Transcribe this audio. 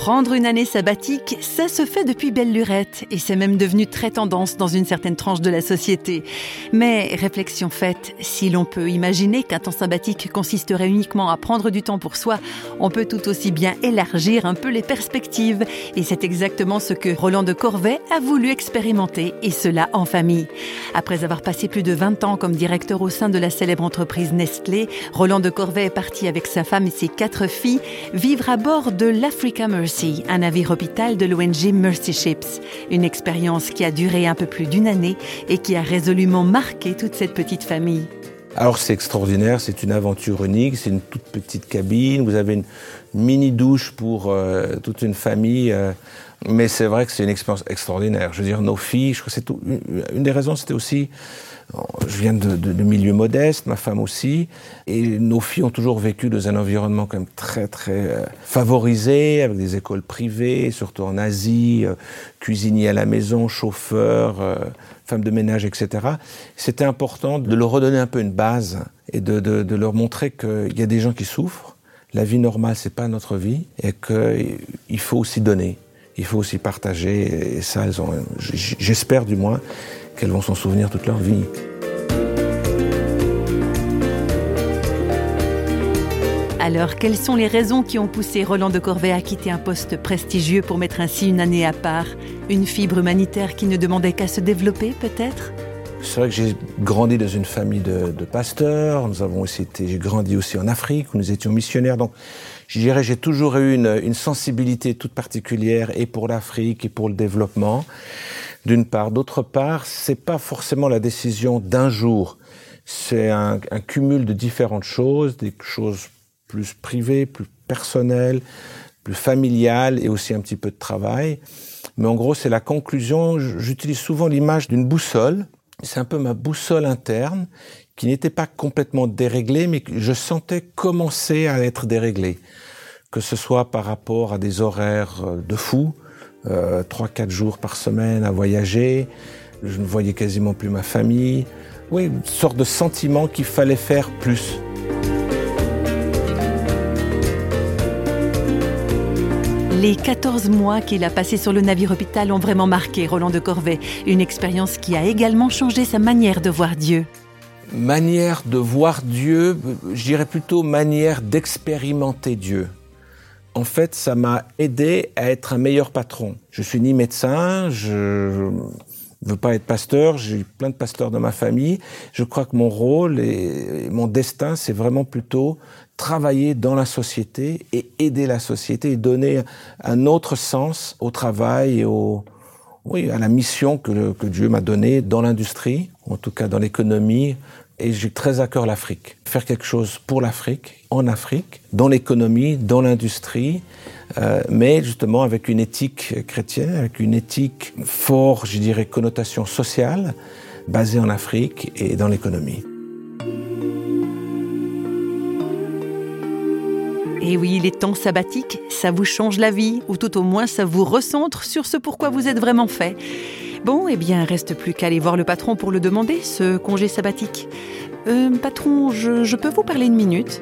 Prendre une année sabbatique, ça se fait depuis belle lurette et c'est même devenu très tendance dans une certaine tranche de la société. Mais réflexion faite, si l'on peut imaginer qu'un temps sabbatique consisterait uniquement à prendre du temps pour soi, on peut tout aussi bien élargir un peu les perspectives et c'est exactement ce que Roland de Corvée a voulu expérimenter et cela en famille. Après avoir passé plus de 20 ans comme directeur au sein de la célèbre entreprise Nestlé, Roland de Corvée est parti avec sa femme et ses quatre filles vivre à bord de l'Africa Mercy un navire hôpital de l'ONG Mercy Ships. Une expérience qui a duré un peu plus d'une année et qui a résolument marqué toute cette petite famille. Alors c'est extraordinaire, c'est une aventure unique, c'est une toute petite cabine, vous avez une mini douche pour euh, toute une famille, euh, mais c'est vrai que c'est une expérience extraordinaire. Je veux dire, nos filles, je crois que c'est une des raisons, c'était aussi je viens de, de, milieu modeste, ma femme aussi, et nos filles ont toujours vécu dans un environnement quand même très très euh, favorisé, avec des écoles privées, surtout en Asie, euh, cuisinier à la maison, chauffeur, euh, femme de ménage, etc. C'était important de leur redonner un peu une base et de, de leur montrer qu'il y a des gens qui souffrent. La vie normale, c'est pas notre vie, et qu'il faut aussi donner, il faut aussi partager. Et ça, j'espère du moins qu'elles vont s'en souvenir toute leur vie. Alors, quelles sont les raisons qui ont poussé Roland de Corvée à quitter un poste prestigieux pour mettre ainsi une année à part? Une fibre humanitaire qui ne demandait qu'à se développer, peut-être? C'est vrai que j'ai grandi dans une famille de, pasteurs. Nous avons aussi été, j'ai grandi aussi en Afrique où nous étions missionnaires. Donc, je dirais, j'ai toujours eu une, une sensibilité toute particulière et pour l'Afrique et pour le développement d'une part. D'autre part, c'est pas forcément la décision d'un jour. C'est un, cumul de différentes choses, des choses plus privées, plus personnelles, plus familiales et aussi un petit peu de travail. Mais en gros, c'est la conclusion. J'utilise souvent l'image d'une boussole. C'est un peu ma boussole interne qui n'était pas complètement déréglée, mais que je sentais commencer à être déréglée. Que ce soit par rapport à des horaires de fou, euh, trois, quatre jours par semaine à voyager. Je ne voyais quasiment plus ma famille. Oui, une sorte de sentiment qu'il fallait faire plus. Les 14 mois qu'il a passés sur le navire hôpital ont vraiment marqué Roland de Corvée, une expérience qui a également changé sa manière de voir Dieu. Manière de voir Dieu, je dirais plutôt manière d'expérimenter Dieu en fait, ça m'a aidé à être un meilleur patron. Je suis ni médecin, je veux pas être pasteur, j'ai eu plein de pasteurs dans ma famille. Je crois que mon rôle et mon destin, c'est vraiment plutôt travailler dans la société et aider la société et donner un autre sens au travail et au, oui, à la mission que Dieu m'a donnée dans l'industrie, en tout cas dans l'économie, et j'ai très à cœur l'Afrique. Faire quelque chose pour l'Afrique, en Afrique, dans l'économie, dans l'industrie, euh, mais justement avec une éthique chrétienne, avec une éthique fort, je dirais, connotation sociale, basée en Afrique et dans l'économie. Et oui, les temps sabbatiques, ça vous change la vie, ou tout au moins ça vous recentre sur ce pourquoi vous êtes vraiment fait. Bon, eh bien, reste plus qu'à aller voir le patron pour le demander, ce congé sabbatique. Euh, patron, je, je peux vous parler une minute?